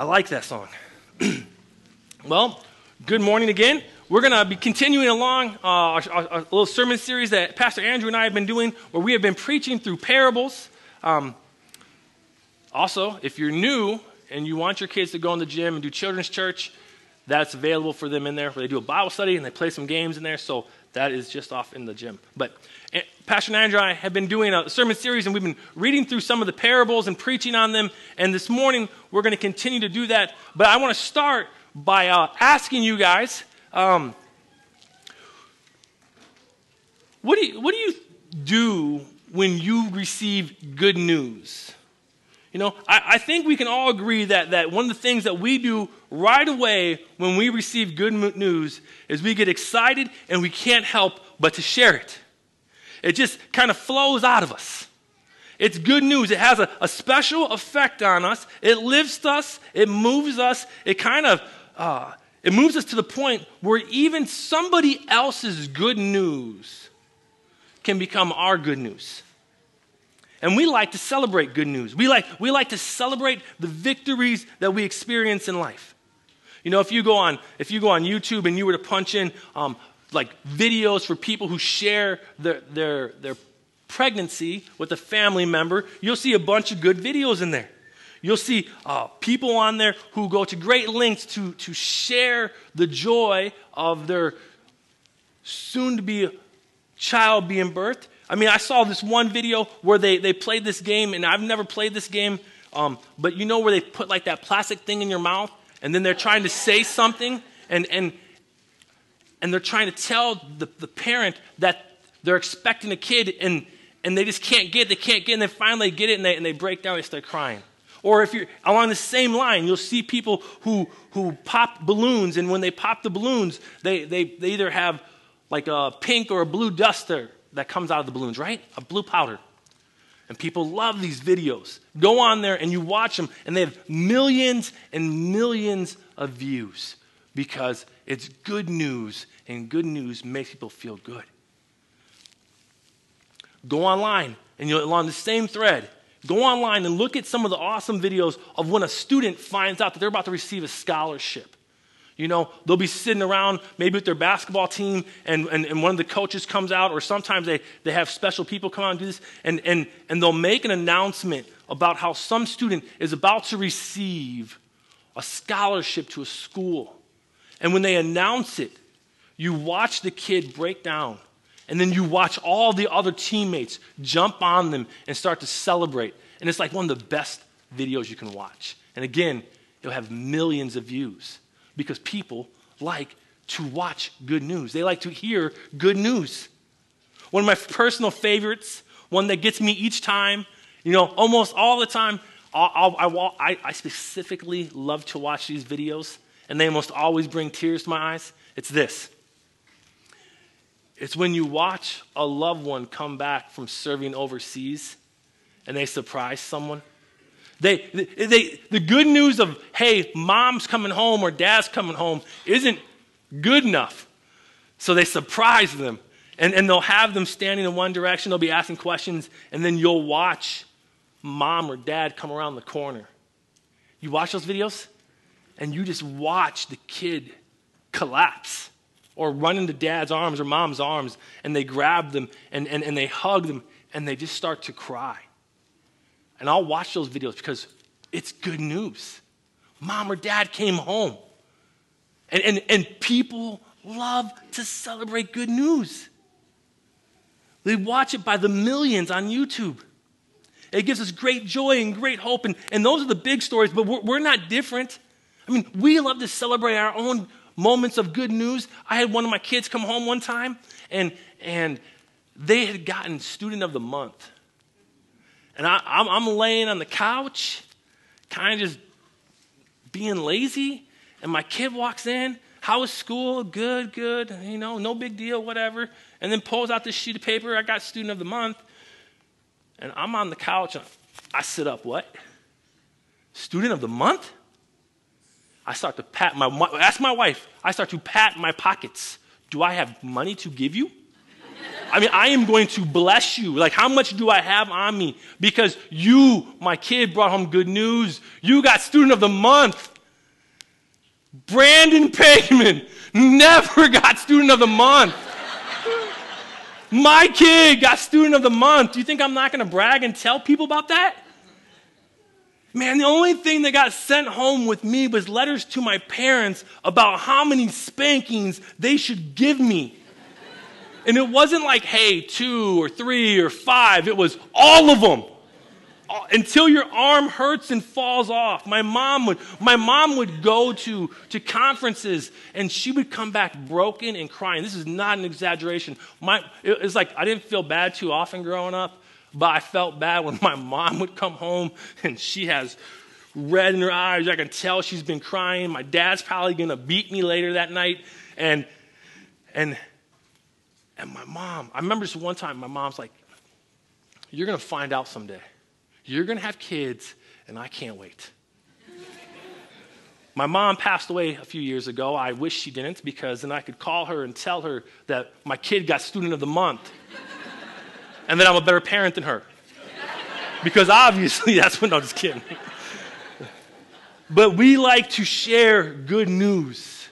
I like that song. well, good morning again. We're going to be continuing along uh, little sermon series that Pastor Andrew and I have been doing, where we have been preaching through parables. Um, also, if you're new and you want your kids to go in the gym and do children's church, that's available for them in there. Where they do a Bible study and they play some games in there. So that is just off in the gym. But eh, Pastor Andrew and I have been doing a sermon series, and we've been reading through some of the parables and preaching on them. And this morning, we're going to continue to do that. But I want to start by uh, asking you guys um, what, do you, what do you do when you receive good news? You know, I, I, think we can all agree that, that one of the things that we do right away when we receive good news is we get excited and we can't help but to share it. It just kind of flows out of us. It's good news. It has a, a special effect on us. It lifts us. It moves us. It kind of uh, it moves us to the point where even somebody else's good news can become our good news. And we like to celebrate good news. We like, we like to celebrate the victories that we experience in life. You know, if you go on, if you go on YouTube and you were to punch in um, like videos for people who share their, their, their pregnancy with a family member, you'll see a bunch of good videos in there. You'll see uh, people on there who go to great lengths to, to share the joy of their soon to be child being birthed. I mean, I saw this one video where they, they played this game, and I've never played this game, um, but you know where they put like that plastic thing in your mouth, and then they're trying to say something, and, and, and they're trying to tell the, the parent that they're expecting a kid, and, and they just can't get it, they can't get it, and then finally get it, and they, and they break down, they start crying. Or if you're along the same line, you'll see people who, who pop balloons, and when they pop the balloons, they, they, they either have like a pink or a blue duster that comes out of the balloons, right? A blue powder. And people love these videos. Go on there and you watch them, and they have millions and millions of views because it's good news, and good news makes people feel good. Go online, and you'll, along the same thread, go online and look at some of the awesome videos of when a student finds out that they're about to receive a scholarship. You know, they'll be sitting around maybe with their basketball team, and, and, and one of the coaches comes out, or sometimes they, they have special people come out and do this, and, and, and they'll make an announcement about how some student is about to receive a scholarship to a school. And when they announce it, you watch the kid break down, and then you watch all the other teammates jump on them and start to celebrate. And it's like one of the best videos you can watch. And again, it'll have millions of views because people like to watch good news. They like to hear good news. One of my personal favorites, one that gets me each time, you know, almost all the time, I'll, I, I specifically love to watch these videos, and they almost always bring tears to my eyes. It's this it's when you watch a loved one come back from serving overseas and they surprise someone they, they, the good news of, hey, mom's coming home or dad's coming home isn't good enough. So they surprise them. And, and they'll have them standing in one direction, they'll be asking questions, and then you'll watch mom or dad come around the corner. You watch those videos, and you just watch the kid collapse or run into dad's arms or mom's arms, and they grab them and, and, and they hug them, and they just start to cry. And I'll watch those videos because it's good news. Mom or dad came home. And, and, and people love to celebrate good news. They watch it by the millions on YouTube. It gives us great joy and great hope. And, and those are the big stories, but we're, we're not different. I mean, we love to celebrate our own moments of good news. I had one of my kids come home one time, and, and they had gotten Student of the Month. And I, I'm, I'm laying on the couch, kind of just being lazy. And my kid walks in. How was school? Good, good. You know, no big deal, whatever. And then pulls out this sheet of paper. I got student of the month. And I'm on the couch. I sit up. What? Student of the month? I start to pat my, ask my wife. I start to pat my pockets. Do I have money to give you? I mean, I am going to bless you. Like, how much do I have on me? Because you, my kid, brought home good news. You got student of the month. Brandon Payman never got student of the month. My kid got student of the month. Do you think I'm not going to brag and tell people about that? Man, the only thing that got sent home with me was letters to my parents about how many spankings they should give me. And it wasn't like, hey, two or three or five, it was all of them. Uh, until your arm hurts and falls off. My mom would, my mom would go to, to conferences and she would come back broken and crying. This is not an exaggeration. My, it was like I didn't feel bad too often growing up. But I felt bad when my mom would come home and she has red in her eyes. I can tell she's been crying. My dad's probably going to beat me later that night. And, and, and my mom, I remember this one time, my mom's like, You're going to find out someday. You're going to have kids, and I can't wait. My mom passed away a few years ago. I wish she didn't because then I could call her and tell her that my kid got student of the month and that I'm a better parent than her. Because obviously that's what, I'm just kidding. But we like to share good news,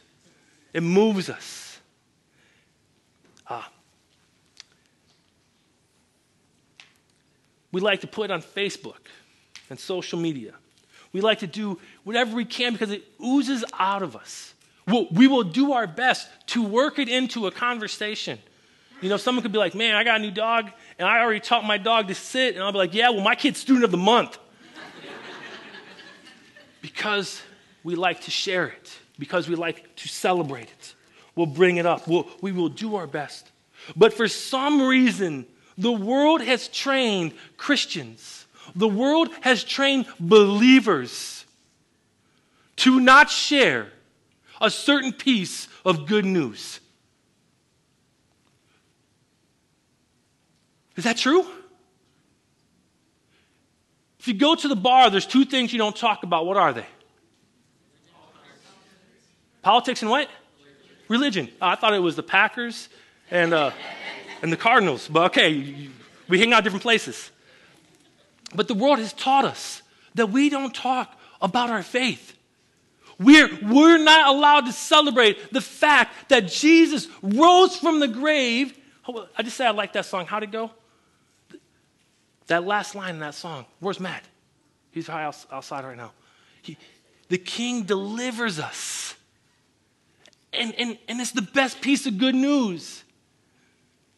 it moves us. We like to put it on Facebook and social media. We like to do whatever we can because it oozes out of us. We will do our best to work it into a conversation. You know, someone could be like, man, I got a new dog, and I already taught my dog to sit. And I'll be like, yeah, well, my kid's student of the month. because we like to share it, because we like to celebrate it. We'll bring it up, we'll, we will do our best. But for some reason, the world has trained Christians, the world has trained believers to not share a certain piece of good news. Is that true? If you go to the bar, there's two things you don't talk about. What are they? Politics and what? Religion. Oh, I thought it was the Packers and, uh, and the Cardinals. But okay, we hang out different places. But the world has taught us that we don't talk about our faith. We're, we're not allowed to celebrate the fact that Jesus rose from the grave. I just said I like that song. How'd it go? That last line in that song, where's Matt? He's high outside right now. He, the king delivers us. And, and, and it's the best piece of good news.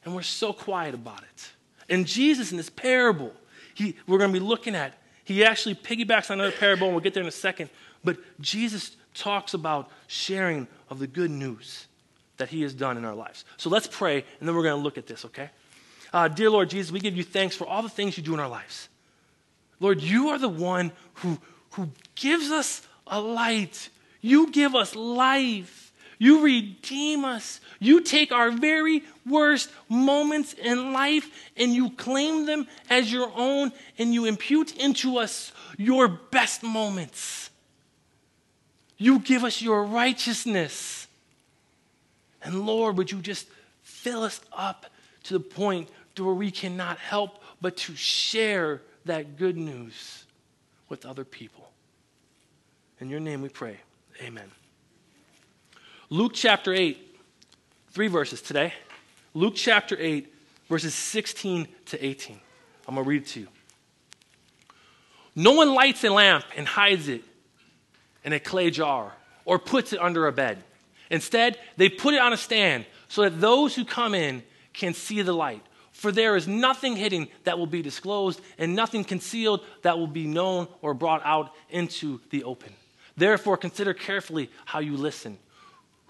And we're so quiet about it. And Jesus, in this parable, he, we're going to be looking at, he actually piggybacks on another parable, and we'll get there in a second. But Jesus talks about sharing of the good news that he has done in our lives. So let's pray, and then we're going to look at this, okay? Uh, dear Lord Jesus, we give you thanks for all the things you do in our lives. Lord, you are the one who, who gives us a light. You give us life. You redeem us. You take our very worst moments in life and you claim them as your own and you impute into us your best moments. You give us your righteousness. And Lord, would you just fill us up to the point to where we cannot help but to share that good news with other people. In your name we pray. Amen. Luke chapter 8, three verses today. Luke chapter 8, verses 16 to 18. I'm going to read it to you. No one lights a lamp and hides it in a clay jar or puts it under a bed. Instead, they put it on a stand so that those who come in can see the light. For there is nothing hidden that will be disclosed, and nothing concealed that will be known or brought out into the open. Therefore, consider carefully how you listen.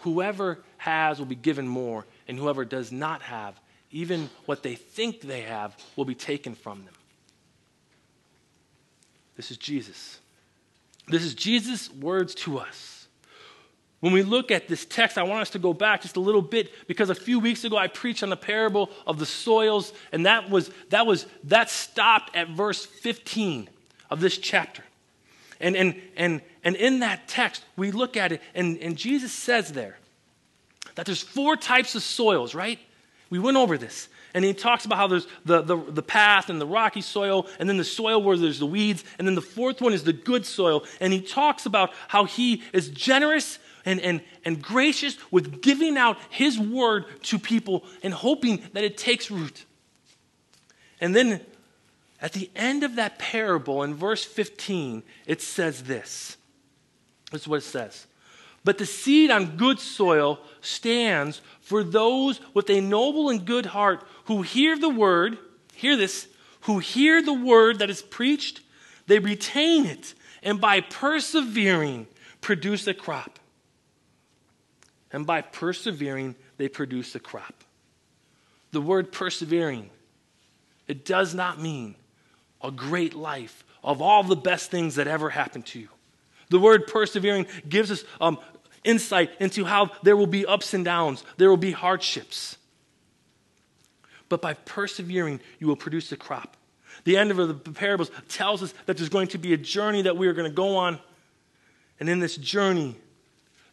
Whoever has will be given more, and whoever does not have, even what they think they have, will be taken from them. This is Jesus. This is Jesus' words to us. When we look at this text, I want us to go back just a little bit because a few weeks ago I preached on the parable of the soils, and that was that was that stopped at verse 15 of this chapter. And and and and in that text, we look at it, and, and Jesus says there that there's four types of soils, right? We went over this. And he talks about how there's the, the, the path and the rocky soil, and then the soil where there's the weeds, and then the fourth one is the good soil. And he talks about how he is generous and, and, and gracious with giving out his word to people and hoping that it takes root. And then at the end of that parable, in verse 15, it says this. This is what it says. But the seed on good soil stands for those with a noble and good heart who hear the word, hear this, who hear the word that is preached, they retain it, and by persevering, produce a crop. And by persevering, they produce a crop. The word persevering, it does not mean a great life of all the best things that ever happened to you. The word persevering gives us um, insight into how there will be ups and downs, there will be hardships. But by persevering, you will produce a crop. The end of the parables tells us that there's going to be a journey that we are going to go on. And in this journey,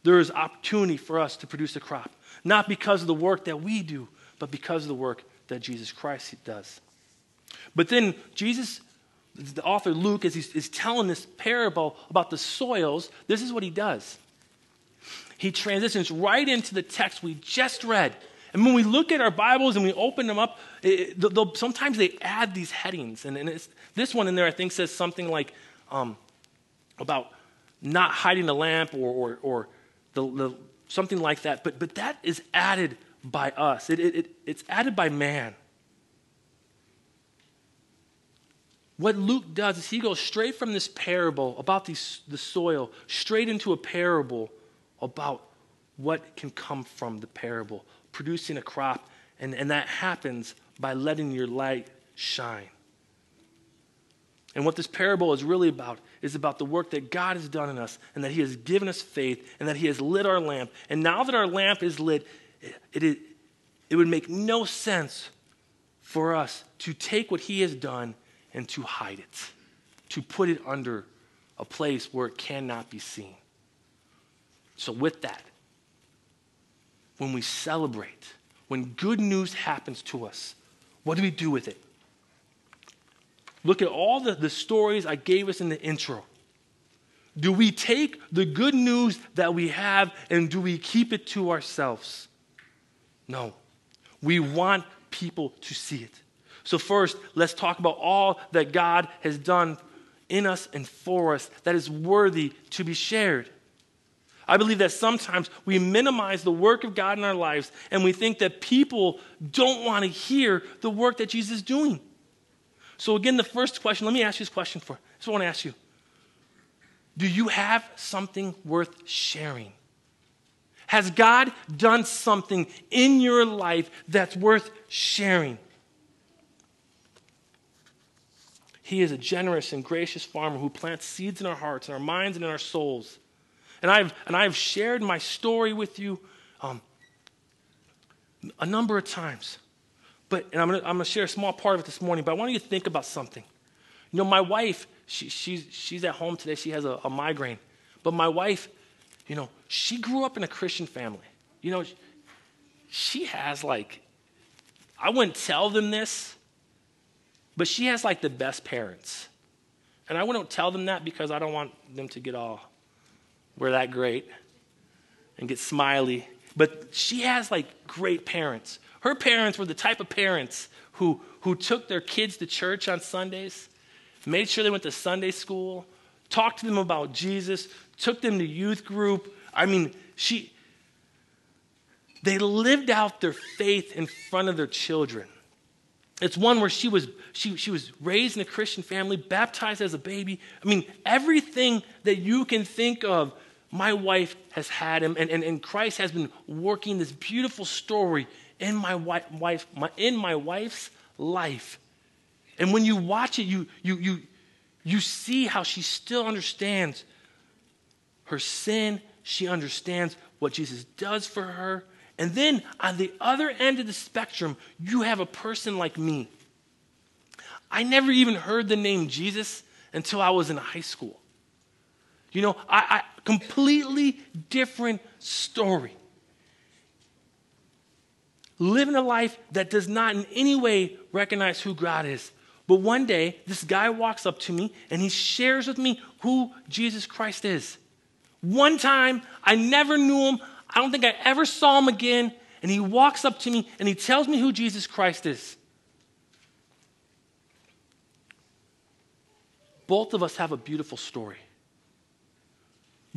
there is opportunity for us to produce a crop. Not because of the work that we do, but because of the work that Jesus Christ does. But then Jesus, the author Luke, as he's, is telling this parable about the soils, this is what he does. He transitions right into the text we just read. And when we look at our Bibles and we open them up, it, sometimes they add these headings. And, and this one in there, I think, says something like um, about not hiding the lamp or, or, or the, the, something like that. But, but that is added by us, it, it, it's added by man. What Luke does is he goes straight from this parable about these, the soil, straight into a parable about what can come from the parable, producing a crop. And, and that happens by letting your light shine. And what this parable is really about is about the work that God has done in us and that He has given us faith and that He has lit our lamp. And now that our lamp is lit, it, it, it would make no sense for us to take what He has done and to hide it, to put it under a place where it cannot be seen. So, with that, when we celebrate, when good news happens to us, what do we do with it? Look at all the, the stories I gave us in the intro. Do we take the good news that we have and do we keep it to ourselves? No. We want people to see it. So, first, let's talk about all that God has done in us and for us that is worthy to be shared. I believe that sometimes we minimize the work of God in our lives and we think that people don't want to hear the work that Jesus is doing. So, again, the first question, let me ask you this question for. I want to ask you Do you have something worth sharing? Has God done something in your life that's worth sharing? He is a generous and gracious farmer who plants seeds in our hearts, in our minds, and in our souls. And I've, and I've shared my story with you um, a number of times. But, and I'm going to share a small part of it this morning, but I want you to think about something. You know, my wife, she, she's, she's at home today. She has a, a migraine. But my wife, you know, she grew up in a Christian family. You know, she has like, I wouldn't tell them this, but she has like the best parents. And I wouldn't tell them that because I don't want them to get all, we're that great and get smiley. But she has like great parents. Her parents were the type of parents who, who took their kids to church on Sundays, made sure they went to Sunday school, talked to them about Jesus, took them to youth group. I mean, she, they lived out their faith in front of their children. It's one where she was, she, she was raised in a Christian family, baptized as a baby. I mean, everything that you can think of, my wife has had him, and, and, and Christ has been working this beautiful story in my wife, my, in my wife's life. And when you watch it, you, you, you, you see how she still understands her sin. She understands what Jesus does for her. And then on the other end of the spectrum, you have a person like me. I never even heard the name Jesus until I was in high school. You know, I, I completely different story. living a life that does not in any way recognize who God is. But one day, this guy walks up to me and he shares with me who Jesus Christ is. One time, I never knew him. I don't think I ever saw him again. And he walks up to me and he tells me who Jesus Christ is. Both of us have a beautiful story.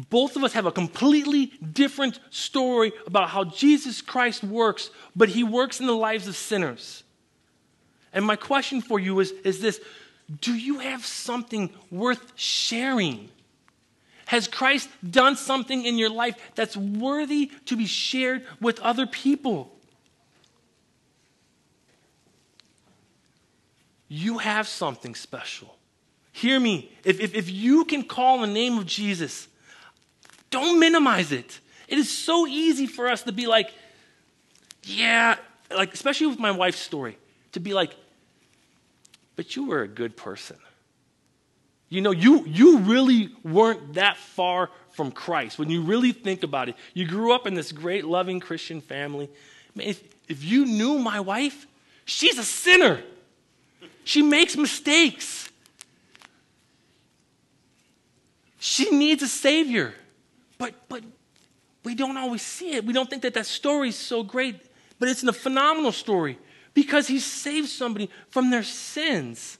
Both of us have a completely different story about how Jesus Christ works, but he works in the lives of sinners. And my question for you is, is this Do you have something worth sharing? Has Christ done something in your life that's worthy to be shared with other people? You have something special. Hear me. If, if, if you can call the name of Jesus, don't minimize it. It is so easy for us to be like, yeah, like, especially with my wife's story, to be like, but you were a good person. You know, you, you really weren't that far from Christ. When you really think about it, you grew up in this great, loving Christian family. Man, if, if you knew my wife, she's a sinner. She makes mistakes. She needs a Savior. But, but we don't always see it. We don't think that that story is so great, but it's a phenomenal story because He saved somebody from their sins.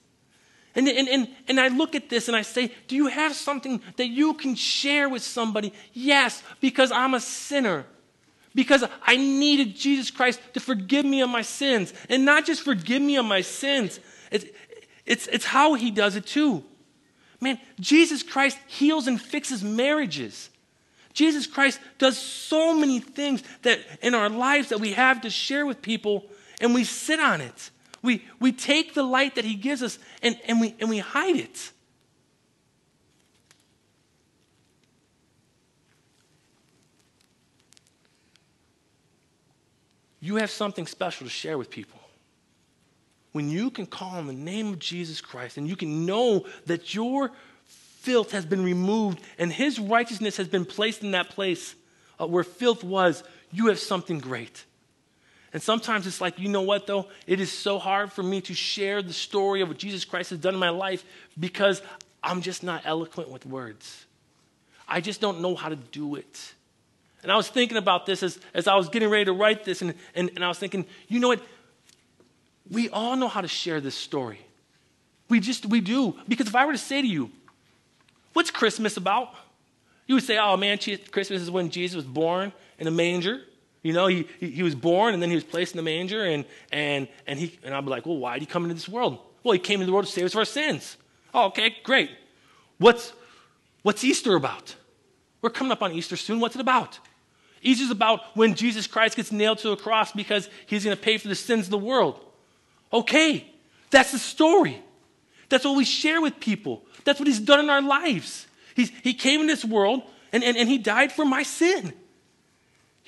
And, and, and, and I look at this and I say, Do you have something that you can share with somebody? Yes, because I'm a sinner. Because I needed Jesus Christ to forgive me of my sins. And not just forgive me of my sins, it's, it's, it's how He does it too. Man, Jesus Christ heals and fixes marriages. Jesus Christ does so many things that in our lives that we have to share with people, and we sit on it. We, we take the light that He gives us and, and, we, and we hide it. You have something special to share with people. When you can call on the name of Jesus Christ and you can know that your filth has been removed and his righteousness has been placed in that place uh, where filth was, you have something great. And sometimes it's like, you know what, though? It is so hard for me to share the story of what Jesus Christ has done in my life because I'm just not eloquent with words. I just don't know how to do it. And I was thinking about this as, as I was getting ready to write this, and, and, and I was thinking, you know what? We all know how to share this story. We just, we do. Because if I were to say to you, what's Christmas about? You would say, oh man, Christmas is when Jesus was born in a manger. You know, he, he was born and then he was placed in the manger, and, and, and, he, and I'll be like, well, why did he come into this world? Well, he came into the world to save us from our sins. Oh, okay, great. What's, what's Easter about? We're coming up on Easter soon. What's it about? Easter's about when Jesus Christ gets nailed to a cross because he's going to pay for the sins of the world. Okay, that's the story. That's what we share with people. That's what he's done in our lives. He's, he came in this world and, and, and he died for my sin.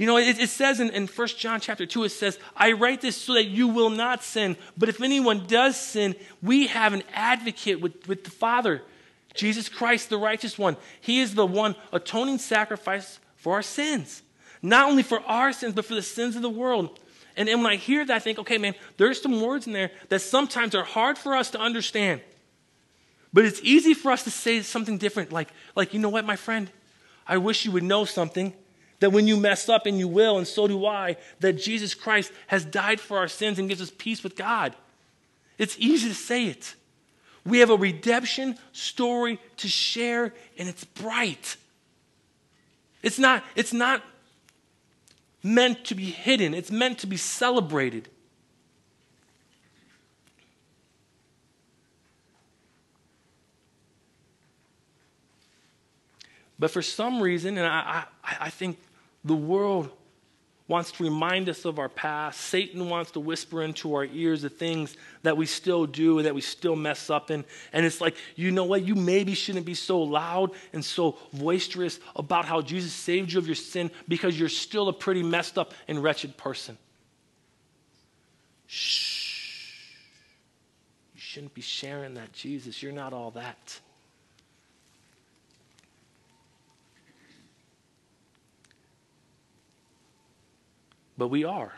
You know, it, it says in, in 1 John chapter 2, it says, I write this so that you will not sin. But if anyone does sin, we have an advocate with, with the Father, Jesus Christ, the righteous one. He is the one atoning sacrifice for our sins. Not only for our sins, but for the sins of the world. And, and when I hear that, I think, okay, man, there's some words in there that sometimes are hard for us to understand. But it's easy for us to say something different, like, like you know what, my friend? I wish you would know something that when you mess up, and you will, and so do I, that Jesus Christ has died for our sins and gives us peace with God. It's easy to say it. We have a redemption story to share, and it's bright. It's not, it's not meant to be hidden, it's meant to be celebrated. But for some reason, and I, I, I think the world wants to remind us of our past. Satan wants to whisper into our ears the things that we still do and that we still mess up in. And it's like, you know what? You maybe shouldn't be so loud and so boisterous about how Jesus saved you of your sin because you're still a pretty messed up and wretched person. Shh. You shouldn't be sharing that, Jesus. You're not all that. But we are.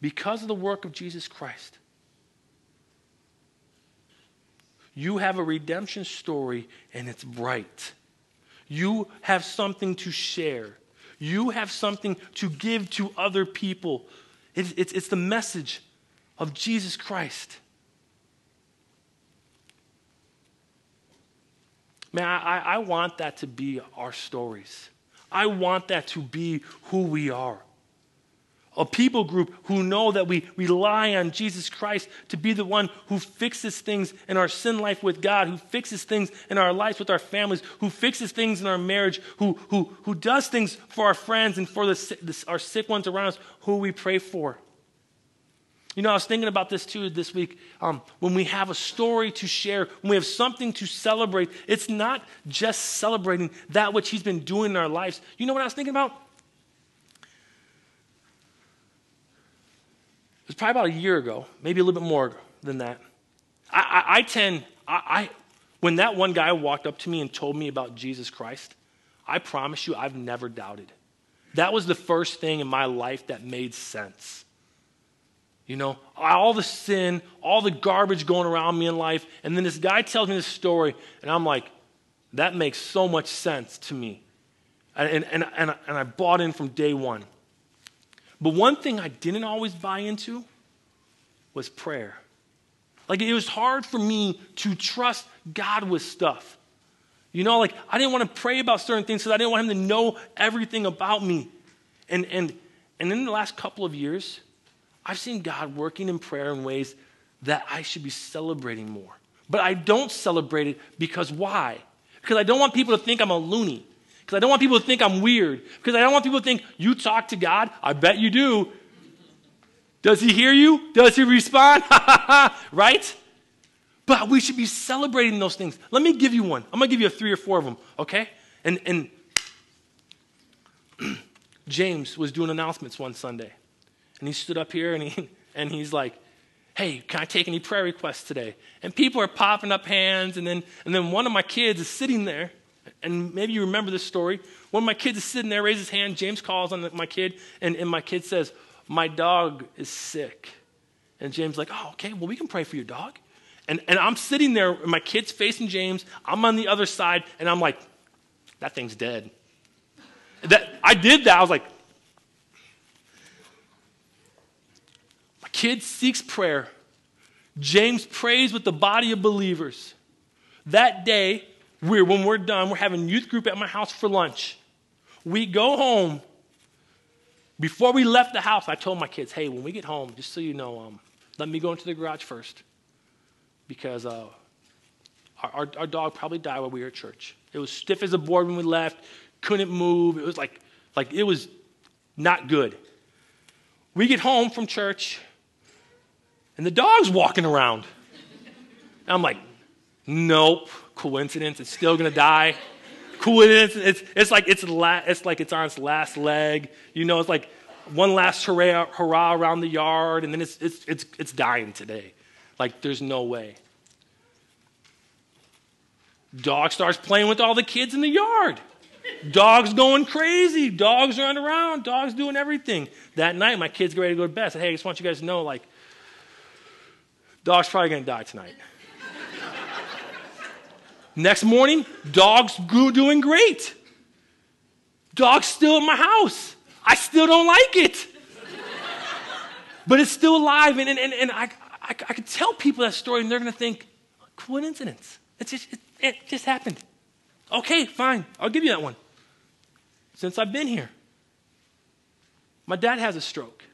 because of the work of Jesus Christ. You have a redemption story and it's bright. You have something to share. You have something to give to other people. It's, it's, it's the message of Jesus Christ. Man, I, I want that to be our stories. I want that to be who we are a people group who know that we rely on Jesus Christ to be the one who fixes things in our sin life with God, who fixes things in our lives with our families, who fixes things in our marriage, who, who, who does things for our friends and for the, the, our sick ones around us, who we pray for. You know, I was thinking about this too this week. Um, when we have a story to share, when we have something to celebrate, it's not just celebrating that which He's been doing in our lives. You know what I was thinking about? It was probably about a year ago, maybe a little bit more than that. I, I, I tend, I, I, when that one guy walked up to me and told me about Jesus Christ, I promise you, I've never doubted. That was the first thing in my life that made sense. You know, all the sin, all the garbage going around me in life, and then this guy tells me this story, and I'm like, that makes so much sense to me. And, and, and, and I bought in from day one. But one thing I didn't always buy into was prayer. Like it was hard for me to trust God with stuff. You know, like I didn't want to pray about certain things because I didn't want him to know everything about me. And and and in the last couple of years, I've seen God working in prayer in ways that I should be celebrating more. But I don't celebrate it because why? Because I don't want people to think I'm a loony. Because I don't want people to think I'm weird. Because I don't want people to think, you talk to God? I bet you do. Does he hear you? Does he respond? right? But we should be celebrating those things. Let me give you one. I'm going to give you a three or four of them, okay? And, and James was doing announcements one Sunday. And he stood up here and, he, and he's like, hey, can I take any prayer requests today? And people are popping up hands. And then, and then one of my kids is sitting there and maybe you remember this story. One of my kids is sitting there, raises his hand. James calls on my kid, and, and my kid says, My dog is sick. And James like, Oh, okay, well, we can pray for your dog. And, and I'm sitting there, and my kid's facing James. I'm on the other side, and I'm like, That thing's dead. That, I did that. I was like, My kid seeks prayer. James prays with the body of believers. That day, we're, when we're done, we're having youth group at my house for lunch. We go home. Before we left the house, I told my kids, hey, when we get home, just so you know, um, let me go into the garage first. Because uh, our, our, our, dog probably died while we were at church. It was stiff as a board when we left, couldn't move. It was like, like it was not good. We get home from church, and the dog's walking around. And I'm like, nope coincidence. It's still going to die. Coincidence. It's, it's, like it's, la- it's like it's on its last leg. You know, it's like one last hurrah, hurrah around the yard, and then it's, it's, it's, it's dying today. Like, there's no way. Dog starts playing with all the kids in the yard. Dogs going crazy. Dogs running around. Dogs doing everything. That night, my kids get ready to go to bed. I said, hey, I just want you guys to know, like, dog's probably going to die tonight. Next morning, dog's doing great. Dog's still in my house. I still don't like it. but it's still alive. And, and, and and I, I, I could tell people that story, and they're going to think, coincidence. It's just, it, it just happened. Okay, fine. I'll give you that one. Since I've been here, my dad has a stroke.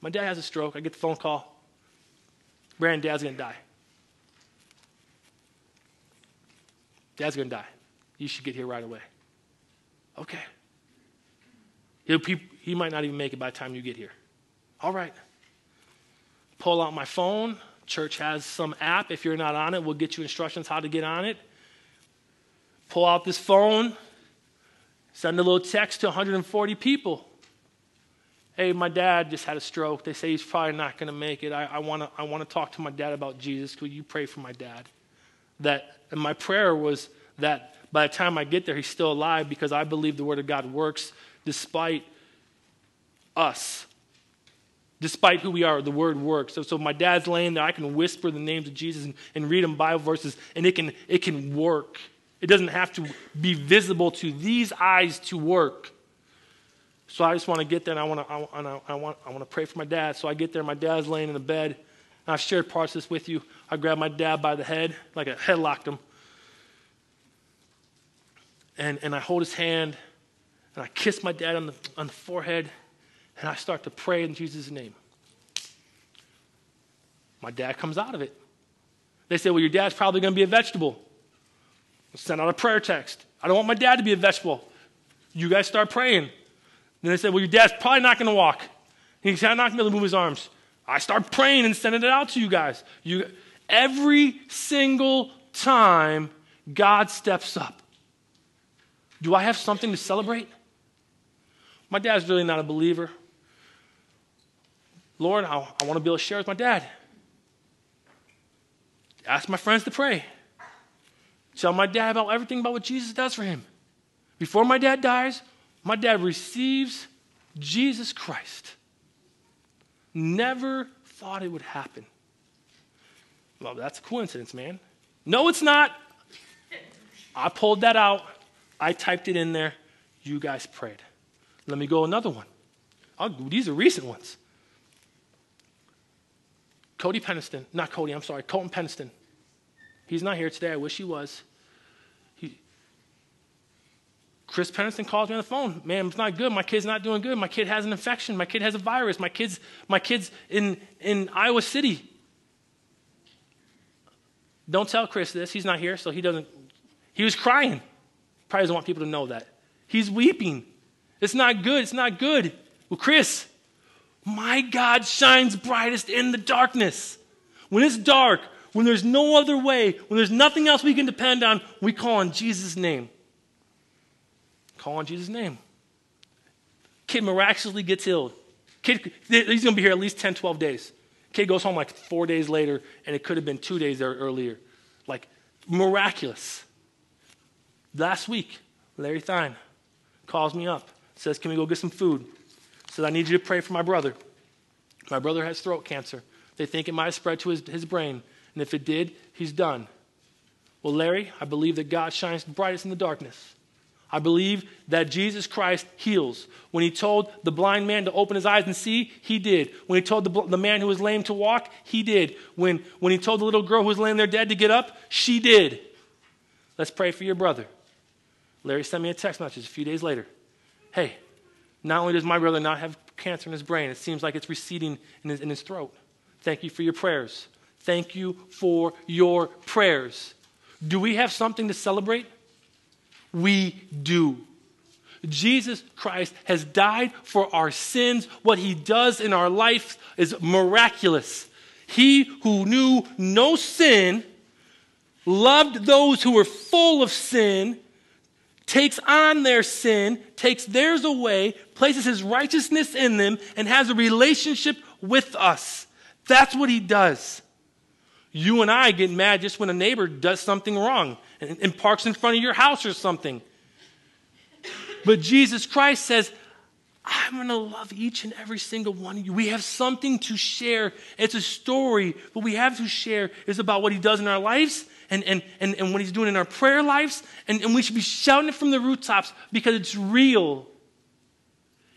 My dad has a stroke. I get the phone call. Brandon, dad's going to die. Dad's going to die. You should get here right away. Okay. He'll, he, might not even make it by the time you get here. All right. Pull out my phone. Church has some app. If you're not on it, we'll get you instructions how to get on it. Pull out this phone. Send a little text to 140 people. Hey, my dad just had a stroke. They say he's probably not going to make it. I, I want to I wanna talk to my dad about Jesus. Could you pray for my dad? That, my prayer was that by the time I get there, he's still alive because I believe the Word of God works despite us Despite who we are, the word works. So, so my dad's laying there, I can whisper the names of Jesus and, and read them Bible verses, and it can, it can work. It doesn't have to be visible to these eyes to work. So I just want to get there and I want to, I, I, want, I want to pray for my dad. So I get there, my dad's laying in the bed. And I've shared parts of this with you. I grabbed my dad by the head, like I headlocked him. And, and I hold his hand and I kiss my dad on the, on the forehead and I start to pray in Jesus' name. My dad comes out of it. They say, Well, your dad's probably going to be a vegetable. Send out a prayer text. I don't want my dad to be a vegetable. You guys start praying. Then they said, Well, your dad's probably not going to walk. He's not going to be able to move his arms. I start praying and sending it out to you guys. You, every single time, God steps up. Do I have something to celebrate? My dad's really not a believer. Lord, I, I want to be able to share with my dad. Ask my friends to pray. Tell my dad about everything about what Jesus does for him. Before my dad dies, my dad receives Jesus Christ. Never thought it would happen. Well, that's a coincidence, man. No, it's not. I pulled that out. I typed it in there. You guys prayed. Let me go another one. I'll, these are recent ones. Cody Peniston, not Cody, I'm sorry, Colton Peniston. He's not here today. I wish he was. He, Chris Peniston calls me on the phone. Man, it's not good. My kid's not doing good. My kid has an infection. My kid has a virus. My kid's, my kid's in, in Iowa City. Don't tell Chris this. He's not here, so he doesn't. He was crying. Probably doesn't want people to know that. He's weeping. It's not good. It's not good. Well, Chris, my God shines brightest in the darkness. When it's dark, when there's no other way, when there's nothing else we can depend on, we call on Jesus' name. Call on Jesus' name. Kid miraculously gets healed. Kid, he's going to be here at least 10, 12 days. Kid goes home like four days later, and it could have been two days earlier. Like, miraculous. Last week, Larry Thine calls me up, says, Can we go get some food? said, I need you to pray for my brother. My brother has throat cancer. They think it might have spread to his, his brain. And if it did, he's done. Well, Larry, I believe that God shines brightest in the darkness. I believe that Jesus Christ heals. When he told the blind man to open his eyes and see, he did. When he told the, the man who was lame to walk, he did. When, when he told the little girl who was laying there dead to get up, she did. Let's pray for your brother. Larry sent me a text message a few days later. Hey, not only does my brother not have cancer in his brain, it seems like it's receding in his, in his throat. Thank you for your prayers. Thank you for your prayers. Do we have something to celebrate? We do. Jesus Christ has died for our sins. What he does in our life is miraculous. He who knew no sin loved those who were full of sin takes on their sin, takes theirs away, places his righteousness in them, and has a relationship with us. That's what he does. You and I get mad just when a neighbor does something wrong and, and parks in front of your house or something. But Jesus Christ says, I'm going to love each and every single one of you. We have something to share. It's a story, but we have to share is about what he does in our lives and, and, and, and what he's doing in our prayer lives. And, and we should be shouting it from the rooftops because it's real.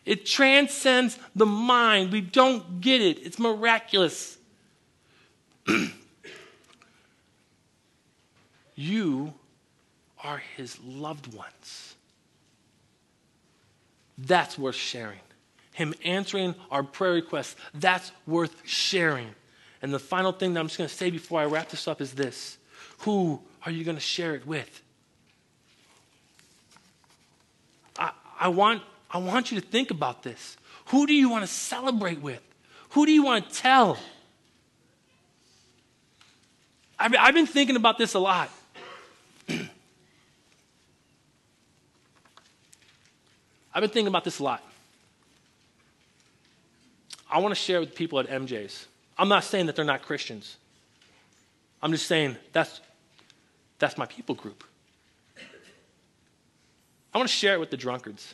It transcends the mind. We don't get it. It's miraculous. you are his loved ones. That's worth sharing. Him answering our prayer requests, that's worth sharing. And the final thing that I'm just going to say before I wrap this up is this who are you going to share it with? I, I, want, I want you to think about this. Who do you want to celebrate with? Who do you want to tell? I've, I've been thinking about this a lot. I've been thinking about this a lot. I want to share with people at MJ's. I'm not saying that they're not Christians. I'm just saying that's that's my people group. I want to share it with the drunkards.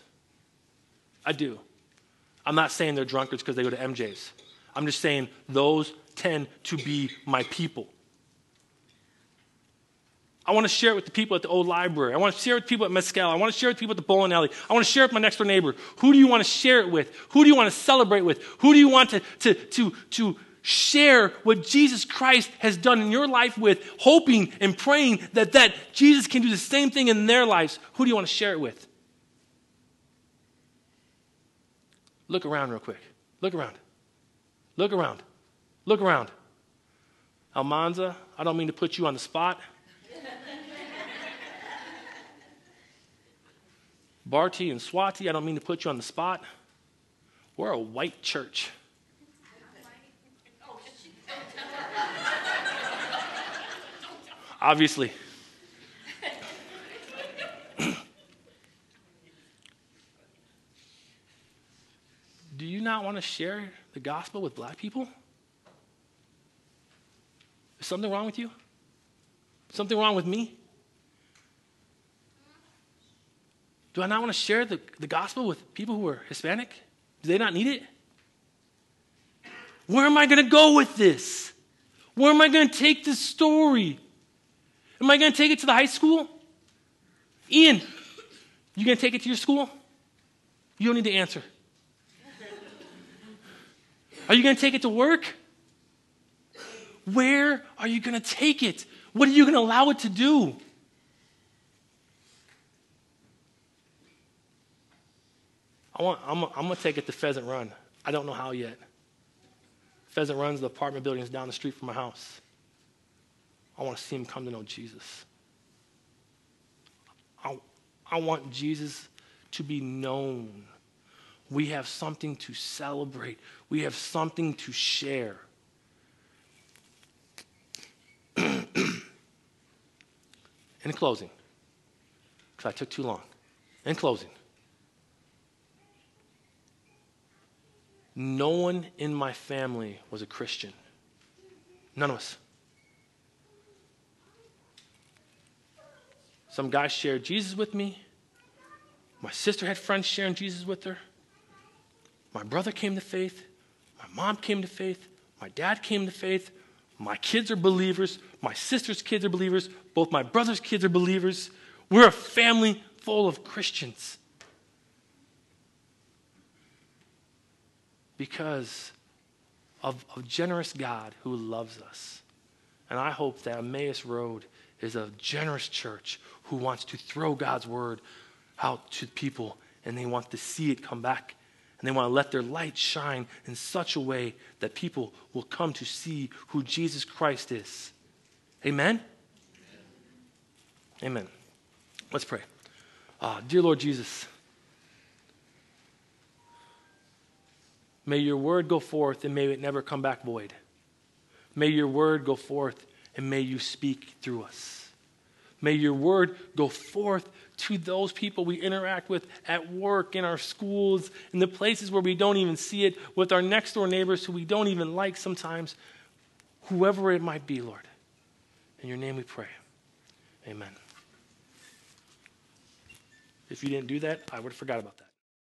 I do. I'm not saying they're drunkards because they go to MJ's. I'm just saying those tend to be my people. I want to share it with the people at the old library. I want to share it with people at Mescal. I want to share it with people at the bowling alley. I want to share it with my next door neighbor. Who do you want to share it with? Who do you want to celebrate with? Who do you want to, to, to, to share what Jesus Christ has done in your life with, hoping and praying that, that Jesus can do the same thing in their lives? Who do you want to share it with? Look around real quick. Look around. Look around. Look around. Almanza, I don't mean to put you on the spot. Barty and Swati, I don't mean to put you on the spot. We're a white church. Obviously. Do you not want to share the gospel with black people? Is something wrong with you? Something wrong with me? Do I not want to share the, the gospel with people who are Hispanic? Do they not need it? Where am I going to go with this? Where am I going to take this story? Am I going to take it to the high school? Ian, you going to take it to your school? You don't need to answer. Are you going to take it to work? Where are you going to take it? What are you going to allow it to do? I want, I'm, I'm going to take it to Pheasant Run. I don't know how yet. Pheasant Run's the apartment buildings down the street from my house. I want to see him come to know Jesus. I, I want Jesus to be known. We have something to celebrate, we have something to share. In closing, because I took too long. In closing, No one in my family was a Christian. None of us. Some guy shared Jesus with me. My sister had friends sharing Jesus with her. My brother came to faith. My mom came to faith. My dad came to faith. My kids are believers. My sister's kids are believers. Both my brother's kids are believers. We're a family full of Christians. Because of a generous God who loves us. And I hope that Emmaus Road is a generous church who wants to throw God's word out to people and they want to see it come back. And they want to let their light shine in such a way that people will come to see who Jesus Christ is. Amen? Amen. Let's pray. Uh, dear Lord Jesus, May your word go forth and may it never come back void. May your word go forth and may you speak through us. May your word go forth to those people we interact with at work, in our schools, in the places where we don't even see it, with our next door neighbors who we don't even like sometimes, whoever it might be, Lord. In your name we pray. Amen. If you didn't do that, I would have forgot about that.